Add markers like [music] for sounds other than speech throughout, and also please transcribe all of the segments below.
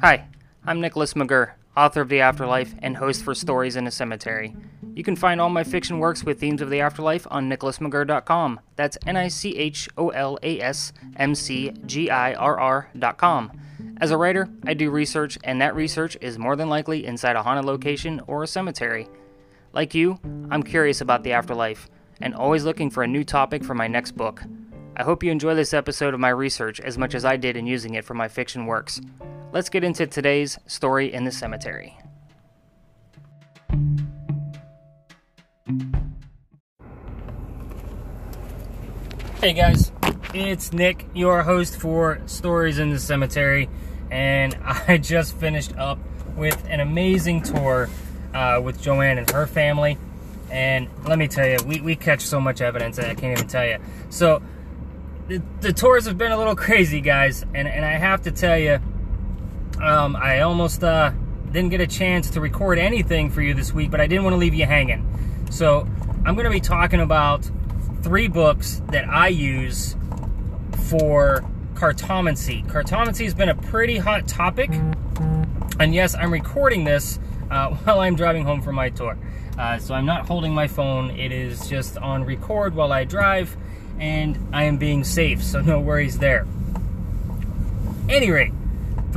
Hi, I'm Nicholas McGirr, author of The Afterlife and host for Stories in a Cemetery. You can find all my fiction works with themes of the afterlife on nicholasmcgirr.com. That's N I C H O L A S M C G I R R.com. As a writer, I do research, and that research is more than likely inside a haunted location or a cemetery. Like you, I'm curious about the afterlife and always looking for a new topic for my next book. I hope you enjoy this episode of my research as much as I did in using it for my fiction works. Let's get into today's story in the cemetery. Hey guys, it's Nick, your host for Stories in the Cemetery, and [laughs] I just finished up with an amazing tour uh, with Joanne and her family. And let me tell you, we, we catch so much evidence that I can't even tell you. So, the, the tours have been a little [laughs] crazy, guys, and, and I have to tell you, um, I almost uh, didn't get a chance to record anything for you this week, but I didn't want to leave you hanging. So, I'm going to be talking about three books that I use for cartomancy. Cartomancy has been a pretty hot topic, and yes, I'm recording this uh, [laughs] while I'm driving home from my tour. Uh, so I'm not holding my phone, it is just on record while I drive, and I am being safe, so [laughs] no worries there. Any rate,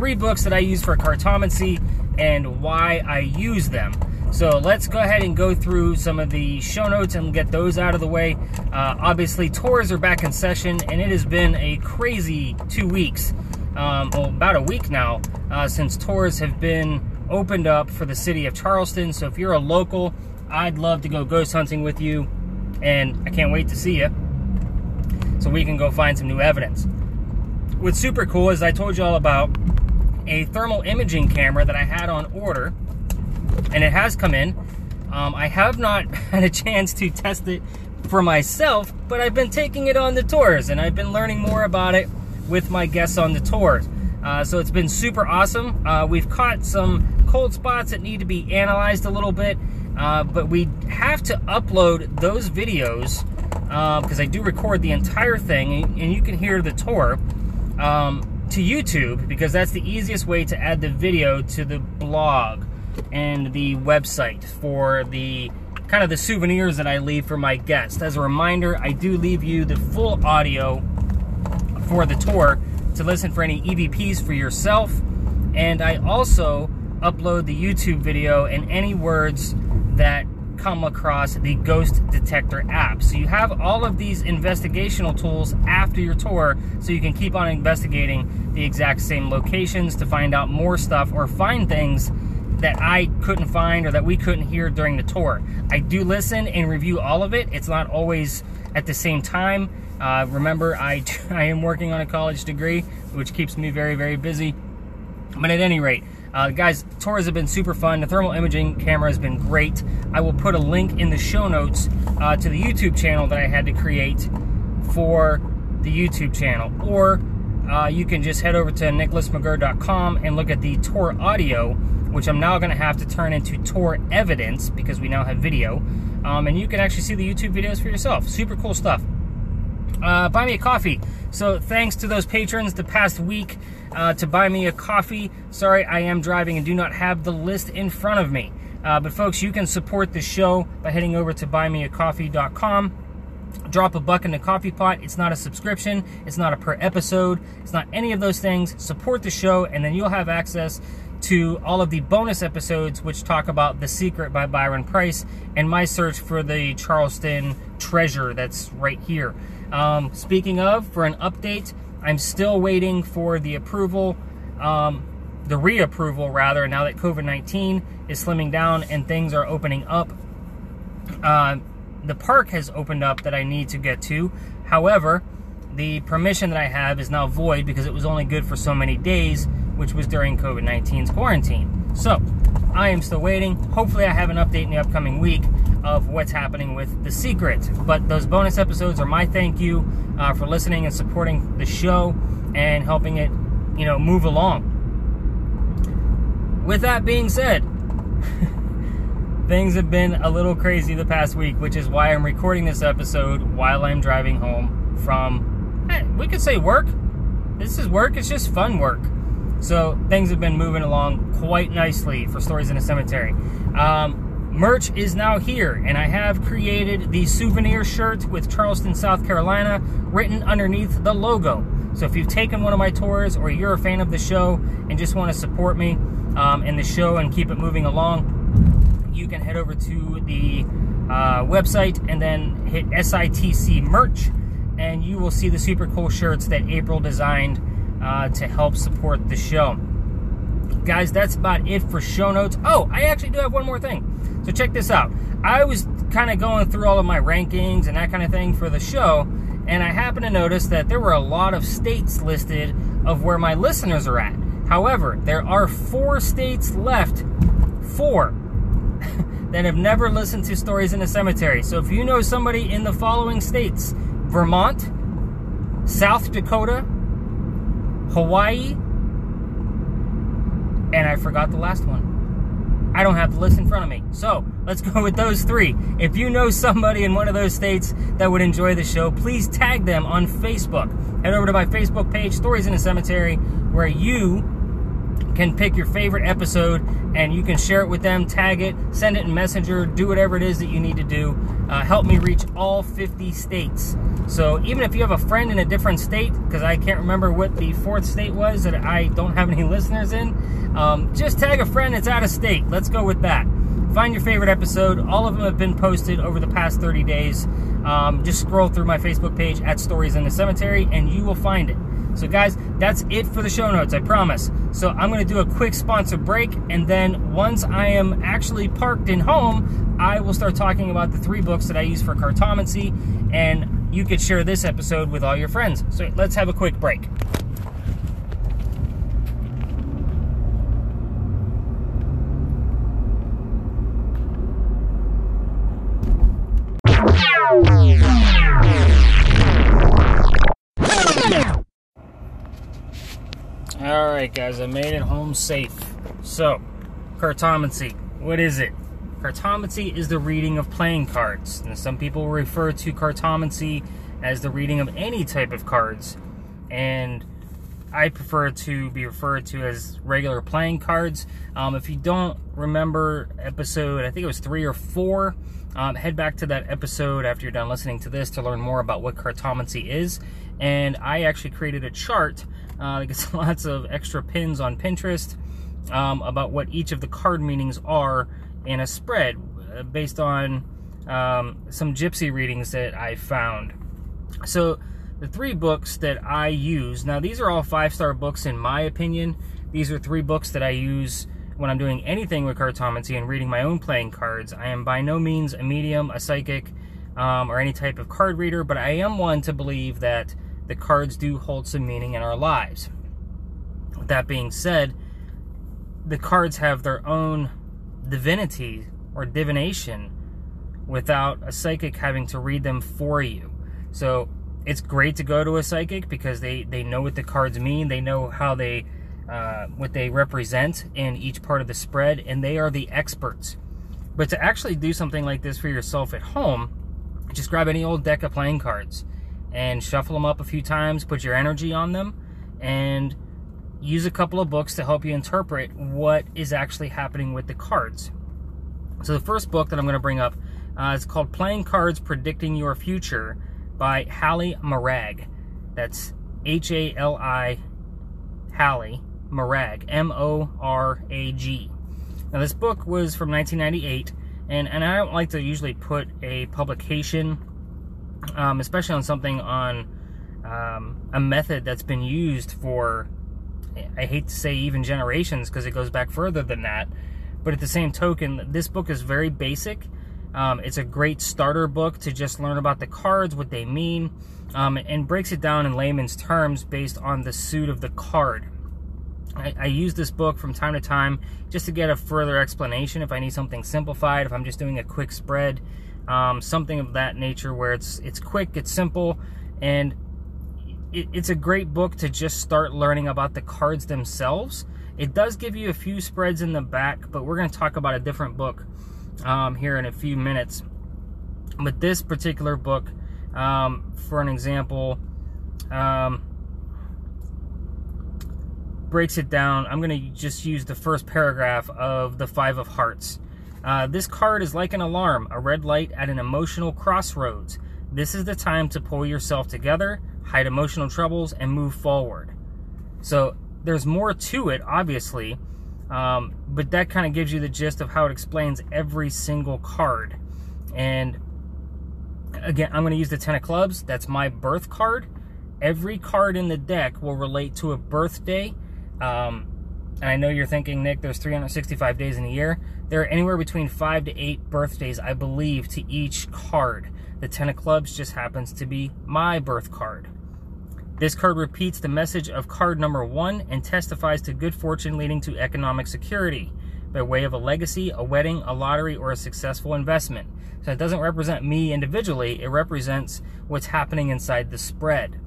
three books that I use for cartomancy and why I use them. So let's go ahead and go through some of the show notes and get those out of the way. Uh, obviously, tours are back in session, and it has been a crazy two weeks, um, well, about a week now, uh, since tours have been opened up for the city of Charleston. So if you're a local, I'd love to go ghost hunting with you, and I can't wait to see you so we can go find some new evidence. What's super cool is I told you all about a thermal imaging camera that I had on order and it has come in. Um, I have not [laughs] had a chance to test it for myself, but I've been taking it on the tours and I've been learning more about it with my guests on the tours. Uh, so it's been super awesome. Uh, we've caught some cold spots that need to be analyzed a little bit, uh, but we have to upload those videos because uh, I do record the entire thing and you can hear the tour um, to YouTube because that's the easiest way to add the video to the blog and the website for the kind of the souvenirs that I leave for my guests. As a reminder, I do leave you the full audio for the tour to listen for any EVPs for yourself. And I also upload the YouTube video and any words that come across the Ghost Detector app. So you have all of these investigational tools after your tour so you can keep on investigating the exact same locations to find out more stuff or find things that I couldn't find or that we couldn't hear during the tour. I do listen and review all of it. It's not always at the same time. Uh, remember, I, [laughs] I am working on a college degree, which keeps me very, very busy. But at any rate, uh, guys, tours have been super fun. The thermal imaging camera has been great. I will put a link in the show notes uh, to the YouTube channel that I had to create for the YouTube channel. Or uh, you can just head over to nicholasmcgirr.com and look at the tour audio which I'm now going to have to turn into tour evidence because we now have video. Um, and you can actually see the YouTube videos for yourself. Super cool stuff. Uh, buy me a coffee. So thanks to those patrons the past week uh, to buy me a coffee. Sorry, I am driving and do not have the list in front of me. Uh, but folks, you can support the show by heading over to buymeacoffee.com. Drop a buck in the coffee pot. It's not a subscription. It's not a per episode. It's not any of those things. Support the show, and then you'll have access to all of the bonus episodes, which talk about The Secret by Byron Preiss and my search for the Charleston treasure that's right here. Um, speaking of, for an update, I'm still waiting for the approval, um, the reapproval rather, now that COVID 19 is slimming down and things are opening up. Uh, the park has opened up that I need to get to. However, the permission that I have is now void because it was only good for so many days which was during COVID 19's quarantine. So, I am still waiting. Hopefully, I have an update in the upcoming week of what's happening with The Secret. But those bonus episodes are my thank you uh, for listening and supporting the show and helping it, you know, move along. With that being said, [laughs] things have been a little crazy the past week, which is why I'm recording this episode while I'm driving home from, hey, we could say work. This is work, it's just fun work. So things have been moving along quite nicely for Stories in a Cemetery. Um, merch is now here, and I have created the souvenir shirt with Charleston, South Carolina, written underneath the logo. So if you've taken one of my tours or you're a fan of the show and just want to support me um, in the show and keep it moving along, you can head over to the uh, website and then hit SITC merch, and you will see the super cool shirts that April designed uh, to help support the show. Guys, that's about it for show notes. Oh, I actually do have one more thing. So check this out. I was kind of going through all of my rankings and that kind of thing for the show, and I happened to notice that there were a lot of states listed of where my listeners are at. However, there are four states left, four, [laughs] that have never listened to Stories in a Cemetery. So if you know somebody in the following states Vermont, South Dakota, Hawaii, and I forgot the last one. I don't have the list in front of me. So let's [laughs] go with those three. If you know somebody in one of those states that would enjoy the show, please tag them on Facebook. Head over to my Facebook page, Stories in a Cemetery, where you can pick your favorite episode and you can share it with them, tag it, send it in Messenger, do whatever it is that you need to do. Uh, help me reach all 50 states. So even if you have a friend in a different state, because I can't remember what the fourth state was that I don't have any [laughs] listeners in, um, just tag a friend that's out of state. Let's go with that. Find your favorite episode. All of them have been posted over the past 30 days. Um, just scroll through my Facebook page at Stories in the Cemetery and you will find it. So, guys, that's it for the show notes, I promise. So, I'm going to do a quick sponsor break, and then once I am actually parked in home, I will start talking about the three books that I use for cartomancy, and you could share this episode with all your friends. So, let's have a quick break. Alright guys, I made it home safe. So, cartomancy, what is it? Cartomancy is the reading of playing cards. And some people refer to cartomancy as the reading of any type of cards. And I prefer to be referred to as regular playing cards. Um, if you don't remember episode, I think it was three or four, um, head back to that episode after you're done listening to this to learn more about what cartomancy is. And I actually created a chart uh, gets [laughs] lots of extra pins on Pinterest um, about what each of the card meanings are in a spread uh, based on um, some gypsy readings that I found. So the three books that I use, now these are all five-star books in my opinion. These are three books that I use when I'm doing anything with cartomancy and reading my own playing cards. I am by no means a medium, a psychic, um, or any type of card reader, but I am one to believe that the cards do hold some meaning in our lives. With that being said, the cards have their own divinity or divination without a psychic having to read them for you. So it's great to go to a psychic because they, they know what the cards mean, they know how they uh, what they represent in each part of the spread, and they are the experts. But to actually do something like this for yourself at home, just grab any old deck of playing cards and shuffle them up a few times, put your energy on them, and use a couple of books to help you interpret what is actually happening with the cards. So the first book that I'm going to bring up uh, is called Playing Cards Predicting Your Future by Hali Morag. That's H-A-L-I, Hali Morag, M-O-R-A-G. Now this book was from 1998, and, and I don't like to usually put a publication um, especially on something on um, a method that's been used for, I hate to say even generations because it goes back further than that. But at the same token, this book is very basic. Um, it's a great starter book to just learn about the cards, what they mean, um, and breaks it down in layman's terms based on the suit of the card. I, I, use this book from time to time just to get a further explanation if I need something simplified, if I'm just doing a quick spread um, something of that nature where it's it's quick, it's simple, and it, it's a great book to just start learning about the cards themselves. It does give you a few spreads in the back, but we're going to talk about a different book um, here in a few minutes. But this particular book, um, for an example, um, breaks it down. I'm going to just use the first paragraph of the Five of Hearts. Uh, this card is like an alarm, a red light at an emotional crossroads. This is the time to pull yourself together, hide emotional troubles, and move forward. So there's more to it, obviously, um, but that kind of gives you the gist of how it explains every single card. And again, I'm going to use the Ten of Clubs. That's my birth card. Every card in the deck will relate to a birthday. Um, and I know you're thinking, Nick, there's 365 days in a year. There are anywhere between five to eight birthdays, I believe, to each card. The Ten of Clubs just happens to be my birth card. This card repeats the message of card number one and testifies to good fortune leading to economic security by way of a legacy, a wedding, a lottery, or a successful investment. So it doesn't represent me individually, it represents what's happening inside the spread.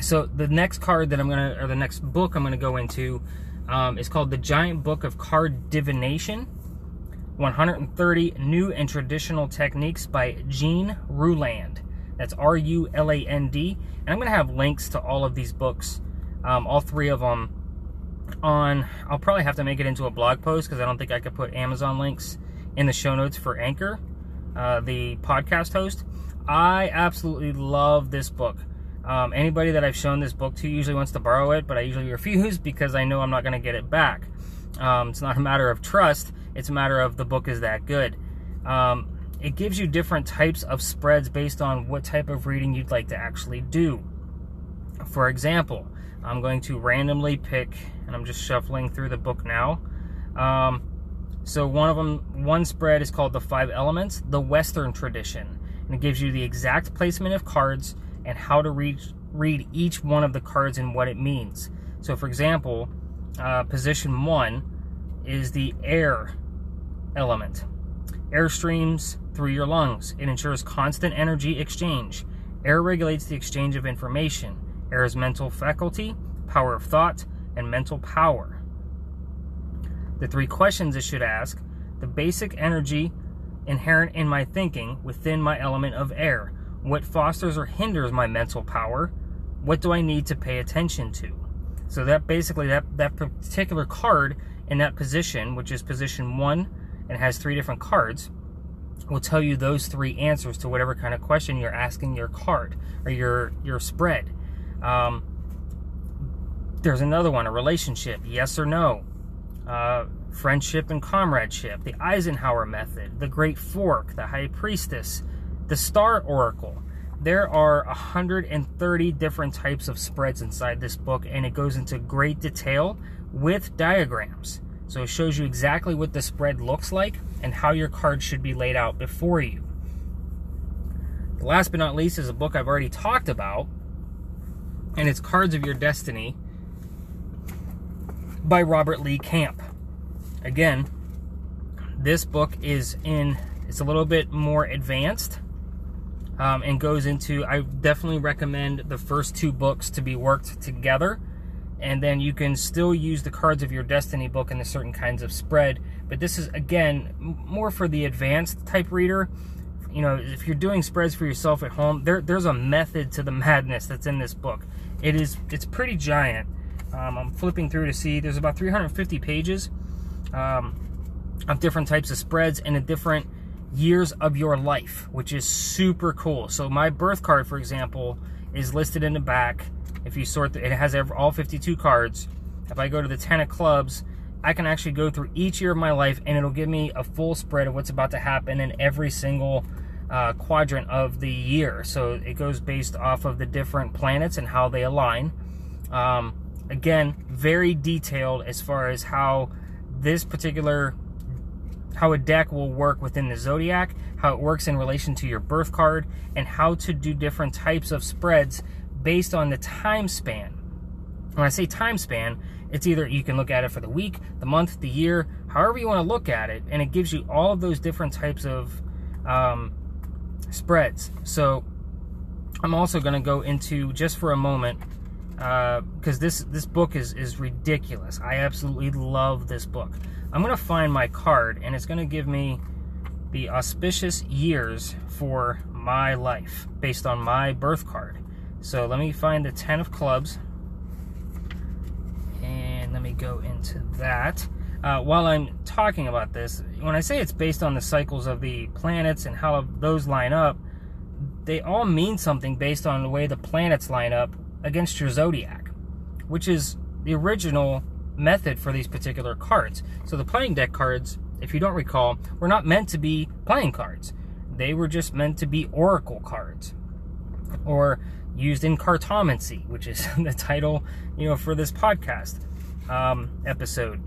So the next card that I'm going to, or the next book I'm going to go into um, is called The Giant Book of Card Divination 130 New and Traditional Techniques by Jean Ruland. That's R U L A N D. And I'm going to have links to all of these books, um, all three of them, on. I'll probably have to make it into a blog post because I don't think I could put Amazon links in the show notes for Anchor, uh, the podcast host. I absolutely love this book. Um, anybody that I've shown this book to usually wants to borrow it, but I usually [laughs] refuse because I know I'm not going to get it back. Um, it's not a matter of trust, it's a matter of the book is that good. Um, it gives you different types of spreads based on what type of reading you'd like to actually do. For example, I'm going to randomly pick, and I'm just shuffling through the book now. Um, so one of them, one spread is called the Five Elements, the Western tradition, and it gives you the exact placement of cards and how to read read each one of the cards and what it means. So, for example, uh, position one is the air element. Air streams through your lungs. It ensures constant energy exchange. Air regulates the exchange of information. Air is mental faculty, power of thought, and mental power. The three questions it should ask the basic energy inherent in my thinking within my element of air. What fosters or hinders my mental power? What do I need to pay attention to? So that basically that, that particular card in that position, which is position one and has three different cards, will tell you those three answers to whatever kind of question you're asking your card or your your spread. Um, there's another one, a relationship, yes or no. Uh, friendship and comradeship, the Eisenhower method, the Great Fork, the High Priestess, the Star Oracle. There are 130 different types of spreads inside this book, and it goes into great detail with diagrams. So it shows you exactly what the spread looks like and how your cards should be laid out before you. Last but not least is a book I've already talked about, and it's Cards of Your Destiny by Robert Lee Camp. Again, this book is in, it's a little bit more advanced um, and goes into, I definitely recommend the first two books to be worked together. And then you can still use the cards of your destiny book in a certain kinds of spread. But this is again more for the advanced type reader. You know if you're doing spreads for yourself at home there, there's a method to the madness that's in this book. It is it's pretty giant. Um, i'm flipping through to see there's about 350 pages um, of different types of spreads and a different years of your life which is super cool. So my birth card for example is listed in the back. If you sort the, it has all 52 cards. If I go to the 10 of clubs I can actually go through each year of my life and it'll give me a full spread of what's about to happen in every single uh, quadrant of the year. So it goes based off of the different planets and how they align. Um, again very detailed as far as how this particular how a deck will work within the zodiac how it works in relation to your birth card and how to do different types of spreads based on the time span. When I say time span, it's either you can look at it for the week, the month, the year, however you want to look at it, and it gives you all of those different types of um, spreads. So I'm also going to go into just for a moment because uh, this this book is is ridiculous. I absolutely love this book. I'm going to find my card, and it's going to give me the auspicious years for my life based on my birth card. So let me find the 10 of clubs. And let me go into that. Uh, while I'm talking about this, when I say it's based on the cycles of the planets and how those line up, they all mean something based on the way the planets line up against your zodiac, which is the original method for these particular cards. So the playing deck cards, if you don't recall, were not meant to be playing cards. They were just meant to be oracle cards or used in cartomancy, which is [laughs] the title, you know, for this podcast um, episode.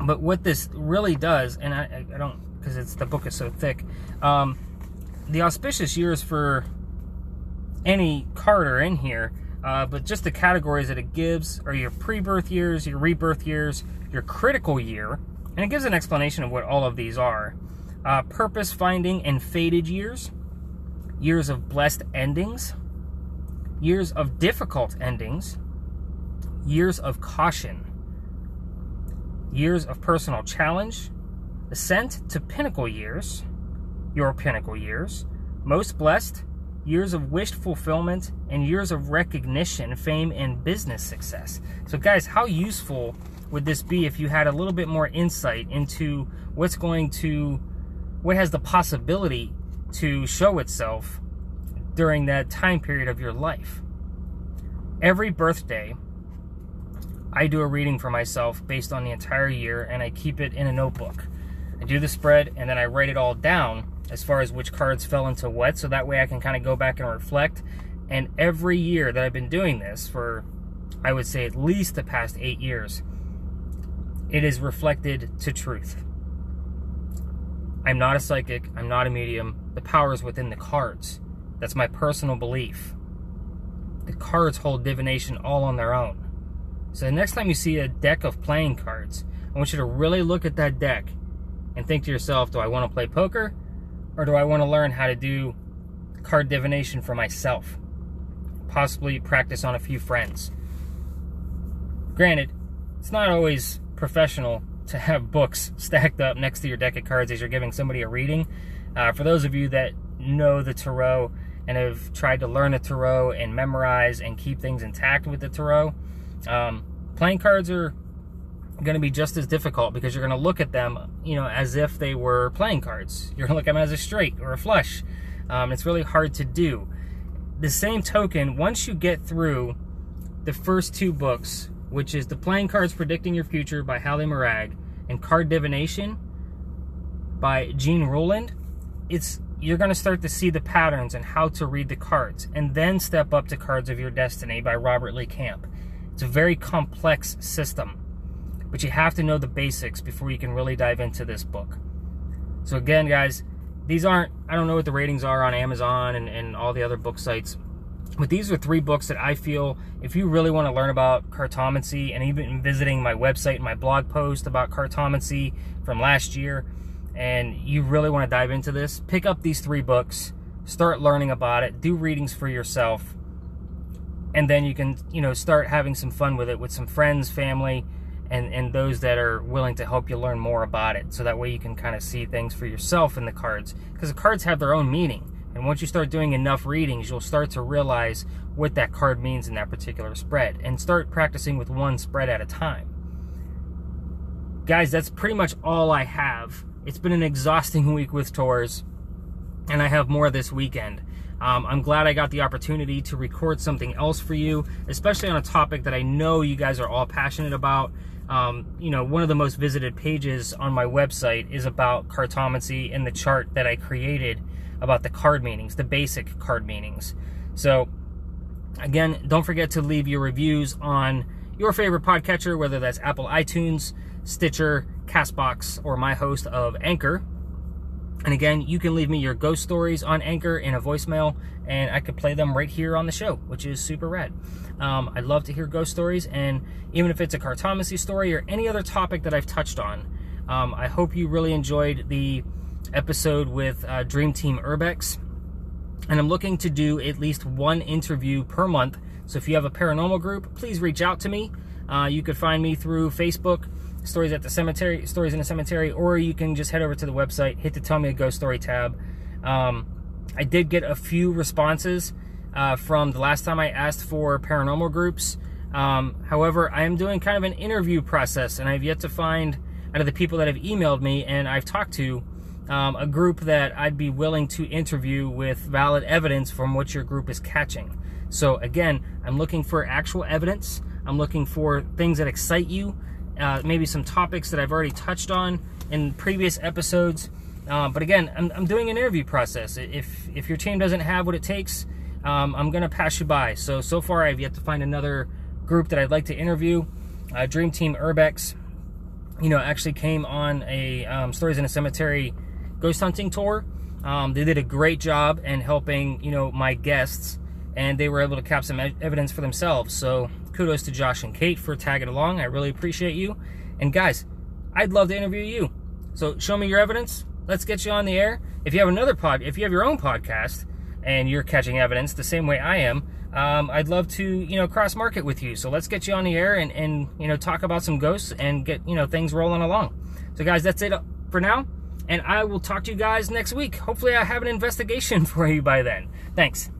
But what this really does, and I, I don't, because it's the book is so thick, um, the auspicious years for any card are in here, uh, but just the categories that it gives are your pre-birth years, your rebirth years, your critical year, and it gives an explanation of what all of these are. Uh, purpose finding and faded years, years of blessed endings, years of difficult endings, years of caution, years of personal challenge, ascent to pinnacle years, your pinnacle years, most blessed, years of wished fulfillment, and years of recognition, fame, and business success. So, guys, how useful would this be if you had a little bit more insight into what's going to, what has the possibility to show itself during that time period of your life? Every birthday, I do a reading for myself based on the entire year and I keep it in a notebook. I do the spread and then I write it all down as far as which cards fell into what, so that way I can kind of go back and reflect. And every year that I've been doing this for, I would say, at least the past eight years, it is reflected to truth. I'm not a psychic, I'm not a medium. The power is within the cards. That's my personal belief. The cards hold divination all on their own. So the next time you see a deck of playing cards, I want you to really look at that deck and think to yourself, do I want to play poker or do I want to learn how to do card divination for myself? Possibly practice on a few friends. Granted, it's not always professional to have books stacked up next to your deck of cards as you're giving somebody a reading. Uh, for those of you that know the tarot and have tried to learn the tarot and memorize and keep things intact with the tarot, um, playing cards are going to be just as difficult because you're going to look at them, you know, as if they were playing cards. [laughs] You're going to look at them as a straight or a flush. Um, it's really hard to do. The same token, once you get through the first two books, which is The Playing Cards Predicting Your Future by Hali Morag and Card Divination by Jean Ruland, it's you're going to start to see the patterns and how to read the cards, and then step up to Cards of Your Destiny by Robert Lee Camp. It's a very complex system but you have to know the basics before you can really dive into this book. So again, guys, these aren't, I don't know what the ratings are on Amazon and, and all the other book sites, but these are three books that I feel if you really want to learn about cartomancy and even visiting my website and my blog post about cartomancy from last year, and you really want to dive into this, pick up these three books, start learning about it, do readings for yourself, and then you can, you know, start having some fun with it with some friends, family, and, and those that are willing to help you learn more about it. So that way you can kind of see things for yourself in the cards. Because the cards have their own meaning. And once you start doing enough readings, you'll start to realize what that card means in that particular spread. And start practicing with one spread at a time. Guys, that's pretty much all I have. It's been an exhausting [laughs] week with tours. And I have more this weekend. Um, I'm glad I got the opportunity to record something else for you, especially on a topic that I know you guys are all passionate about. Um, you know, one of the most visited pages on my website is about cartomancy and the chart that I created about the card meanings, the basic card meanings. So, again, don't forget to leave your reviews on your favorite podcatcher, whether that's Apple iTunes, Stitcher, Castbox, or my host of Anchor. And again, you can leave me your ghost stories on Anchor in a voicemail, and I could play them right here on the show, which is super rad. Um, I'd love to hear ghost stories, and even if it's a cartomancy story or any other topic that I've touched on, um, I hope you really enjoyed the episode with uh, Dream Team Urbex. And I'm looking to do at least one interview per month. So if you have a paranormal group, please reach out to me. Uh, you could find me through Facebook, Stories at the Cemetery, Stories in the Cemetery, or you can just head over to the website, hit the Tell Me a Ghost Story tab. Um, I did get a few responses uh, from the last time I asked for paranormal groups. Um, however, I am doing kind of an interview process, and I've yet to find out of the people that have emailed me and I've talked to um, a group that I'd be willing to interview with valid evidence from what your group is catching. So, again, I'm looking for actual evidence. I'm looking for things that excite you, uh, maybe some topics that I've already touched on in previous episodes. Uh, but again, I'm, I'm, doing an interview process. If if your team doesn't have what it takes, um, I'm gonna pass you by. So so far, I've yet to find another group that I'd like to interview. Uh, Dream Team Urbex, you know, actually came on a um, Stories in a Cemetery ghost hunting tour. Um, they did a great job in helping you know my guests, and they were able to capture some evidence for themselves. So kudos to Josh and Kate for tagging along. I really appreciate you. And guys, I'd love to interview you. So show me your evidence. Let's get you on the air. If you have another pod, if you have your own podcast and you're catching evidence the same way I am, um, I'd love to, you know, cross market with you. So let's get you on the air and, and, you know, talk about some ghosts and get, you know, things rolling along. So guys, that's it for now. And I will talk to you guys next week. Hopefully I have an investigation [laughs] for you by then. Thanks.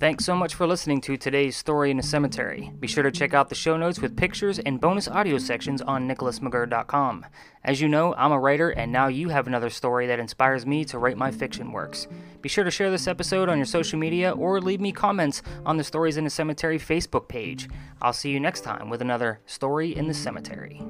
Thanks so much for listening to today's Story in a Cemetery. Be sure to check out the show notes with pictures and bonus audio sections on nicholasmcgirr.com. As you know, I'm a writer, and now you have another story that inspires me to write my fiction works. Be sure to share this episode on your social media or leave me comments on the Stories in a Cemetery Facebook page. I'll see you next time with another Story in the Cemetery.